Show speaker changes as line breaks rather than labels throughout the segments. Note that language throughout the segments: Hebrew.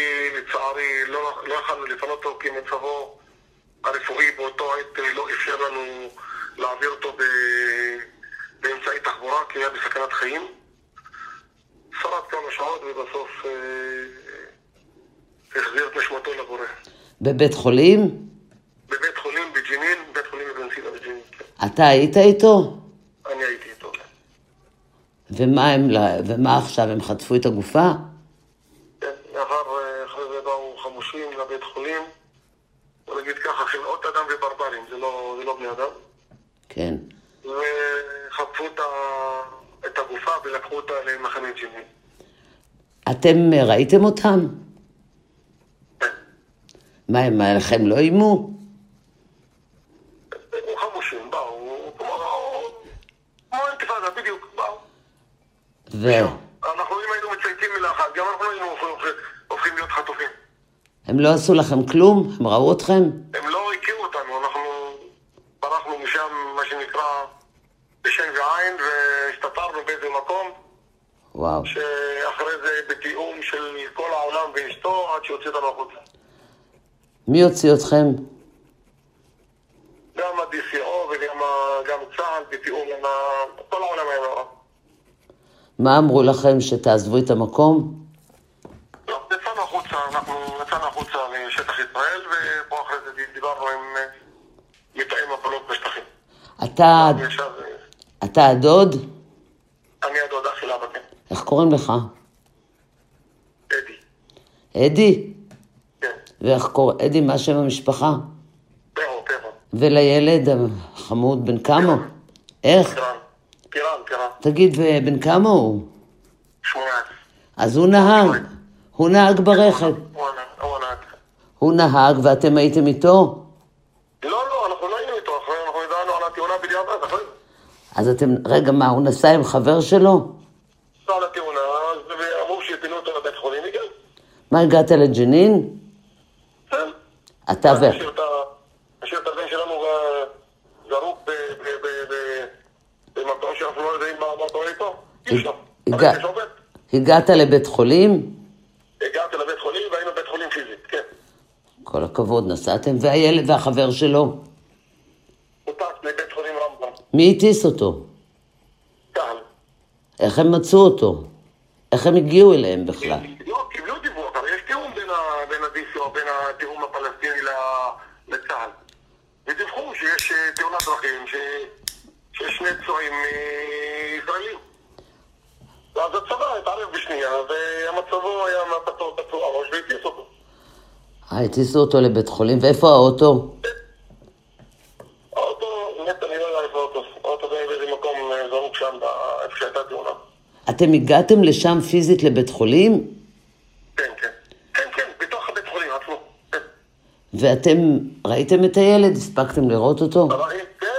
שלי לצערי לא, לא יכלנו לפנות אותו כי מצבו הרפואי באותו עת אה, לא אפשר לנו להעביר אותו ב... באמצעי תחבורה כי היה בסכנת חיים. שרד כמה שעות ובסוף אה, החזיר את נשמתו לבורא.
בבית חולים?
בבית חולים בג'נין, בית חולים אבן סינה בג'נין. כן.
אתה היית איתו?
אני הייתי איתו. כן.
ומה, הם, ומה עכשיו, הם חטפו את הגופה?
כן, לאחר, אה, אחרי זה באו חמושים לבית חולים. בוא נגיד ככה, חלאות אדם וברברים, זה לא, זה לא בני אדם.
כן.
וחטפו את. את הגופה ולקחו אותה למחנה ג'נין.
אתם ראיתם אותם?
כן.
מה, הם עליכם לא איימו?
חמושים, באו, כמו אינתיפאדה, בדיוק, באו.
והם
אנחנו אם היינו מצייתים מילה אחת, גם אנחנו היינו
לא עשו לכם כלום? הם ראו אתכם?
הם לא הכירו אותנו, אנחנו ברחנו משם, מה שנקרא, בשן ועין, והסתתרנו באיזה מקום,
וואו.
שאחרי זה בתיאום של כל העולם ואשתו, עד שהוציא אותנו החוצה.
מי הוציא אתכם?
גם ה-DCO וגם צה"ל בתיאום עם. כל העולם היה מעורב.
מה אמרו לכם שתעזבו את המקום?
לא, יצאנו החוצה, אנחנו יצאנו החוצה לשטח ישראל, ופה אחרי זה דיברנו עם אה, מתאם הפעולות בשטחים.
אתה,
ישב, אה,
אתה הדוד?
אני הדודה של אבא, כן.
איך קוראים לך?
אדי.
אדי?
כן.
ואיך קוראים? אדי, מה שם המשפחה?
פרו, פרו.
ולילד החמוד בן כמה? איך?
קירן. קירן, קירן.
תגיד, ובן כמה הוא?
שמונה.
אז הוא נהג. הוא נהג ברכב.
הוא הנהג. הוא
נהג ואתם הייתם איתו?
לא, לא, אנחנו לא היינו איתו, אחרי אנחנו ידענו על התאונה בדיעבד, אחרי זה.
אז אתם, רגע, מה, הוא נסע עם חבר שלו?
נסע על התאונה, אז אמרו שיפינו אותו לבית חולים, הגיע.
מה, הגעת לג'נין?
כן.
אתה ו...
נשאיר את הבן שלנו זרוק במקום שאנחנו לא יודעים מה קורה איתו. אי אפשר.
הגעת לבית חולים?
הגעתי לבית חולים והיינו בבית חולים פיזית, כן.
כל הכבוד, נסעתם, והילד והחבר שלו?
הוא טס לבית חולים רמב"ם,
מי הטיס אותו?
צה"ל.
איך הם מצאו אותו? איך הם הגיעו אליהם בכלל?
לא, קיבלו דיווח, הרי יש תיאום בין ה- בין התיאום הפלסטיני לצה"ל. ודיווחו שיש אה, תאונת דרכים, שיש שני פצועים אה, ישראלים. ואז הצבא התערב בשנייה, ומצבו היה מהפצוע פצוע ראש והטיס אותו.
אה, הטיסו אותו לבית חולים, ואיפה? האוטו,
באמת אני לא יודע איפה האוטו, האוטו זה באיזה מקום אה, זרוק שם, ב- איפה שהייתה תאונה.
אתם הגעתם לשם פיזית לבית חולים?
כן, כן. כן, כן, בתוך הבית חולים עצמו. כן.
ואתם ראיתם את הילד? הספקתם לראות אותו?
כן,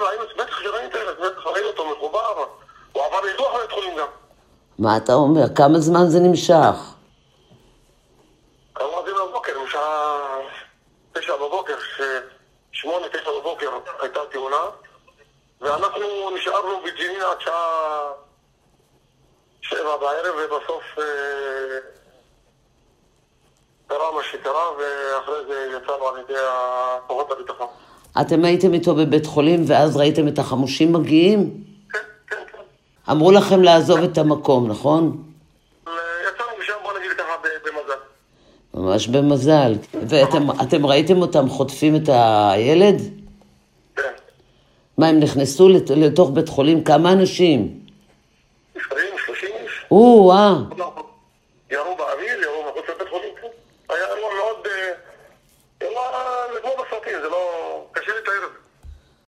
ראינו, בטח שראינו את הילד, בטח ראינו אותו מחובר. הוא עבר ניתוח לבית חולים גם.
מה אתה אומר? כמה זמן זה נמשך?
אמרתי לו בבוקר, משעה תשע בבוקר, שמונה, תשע בבוקר הייתה תאונה, ואנחנו נשארנו בג'נין עד שעה שבע בערב, ובסוף אה, קרה מה שקרה, ואחרי זה יצאנו על ידי כוחות הביטחון.
אתם הייתם איתו בבית חולים ואז ראיתם את החמושים מגיעים?
כן, כן, כן.
אמרו לכם לעזוב את המקום, נכון?
יצאנו משם, בוא נגיד ככה, במזל.
ממש במזל. ואתם אתם ראיתם אותם חוטפים את הילד?
כן.
מה, הם נכנסו לת- לתוך בית חולים? כמה אנשים?
أوه آه. يا
هو امير
يا هو كنت بدخل أروح نقعد يلا نجمع بساطين زي ما كاشير التايرز طيب.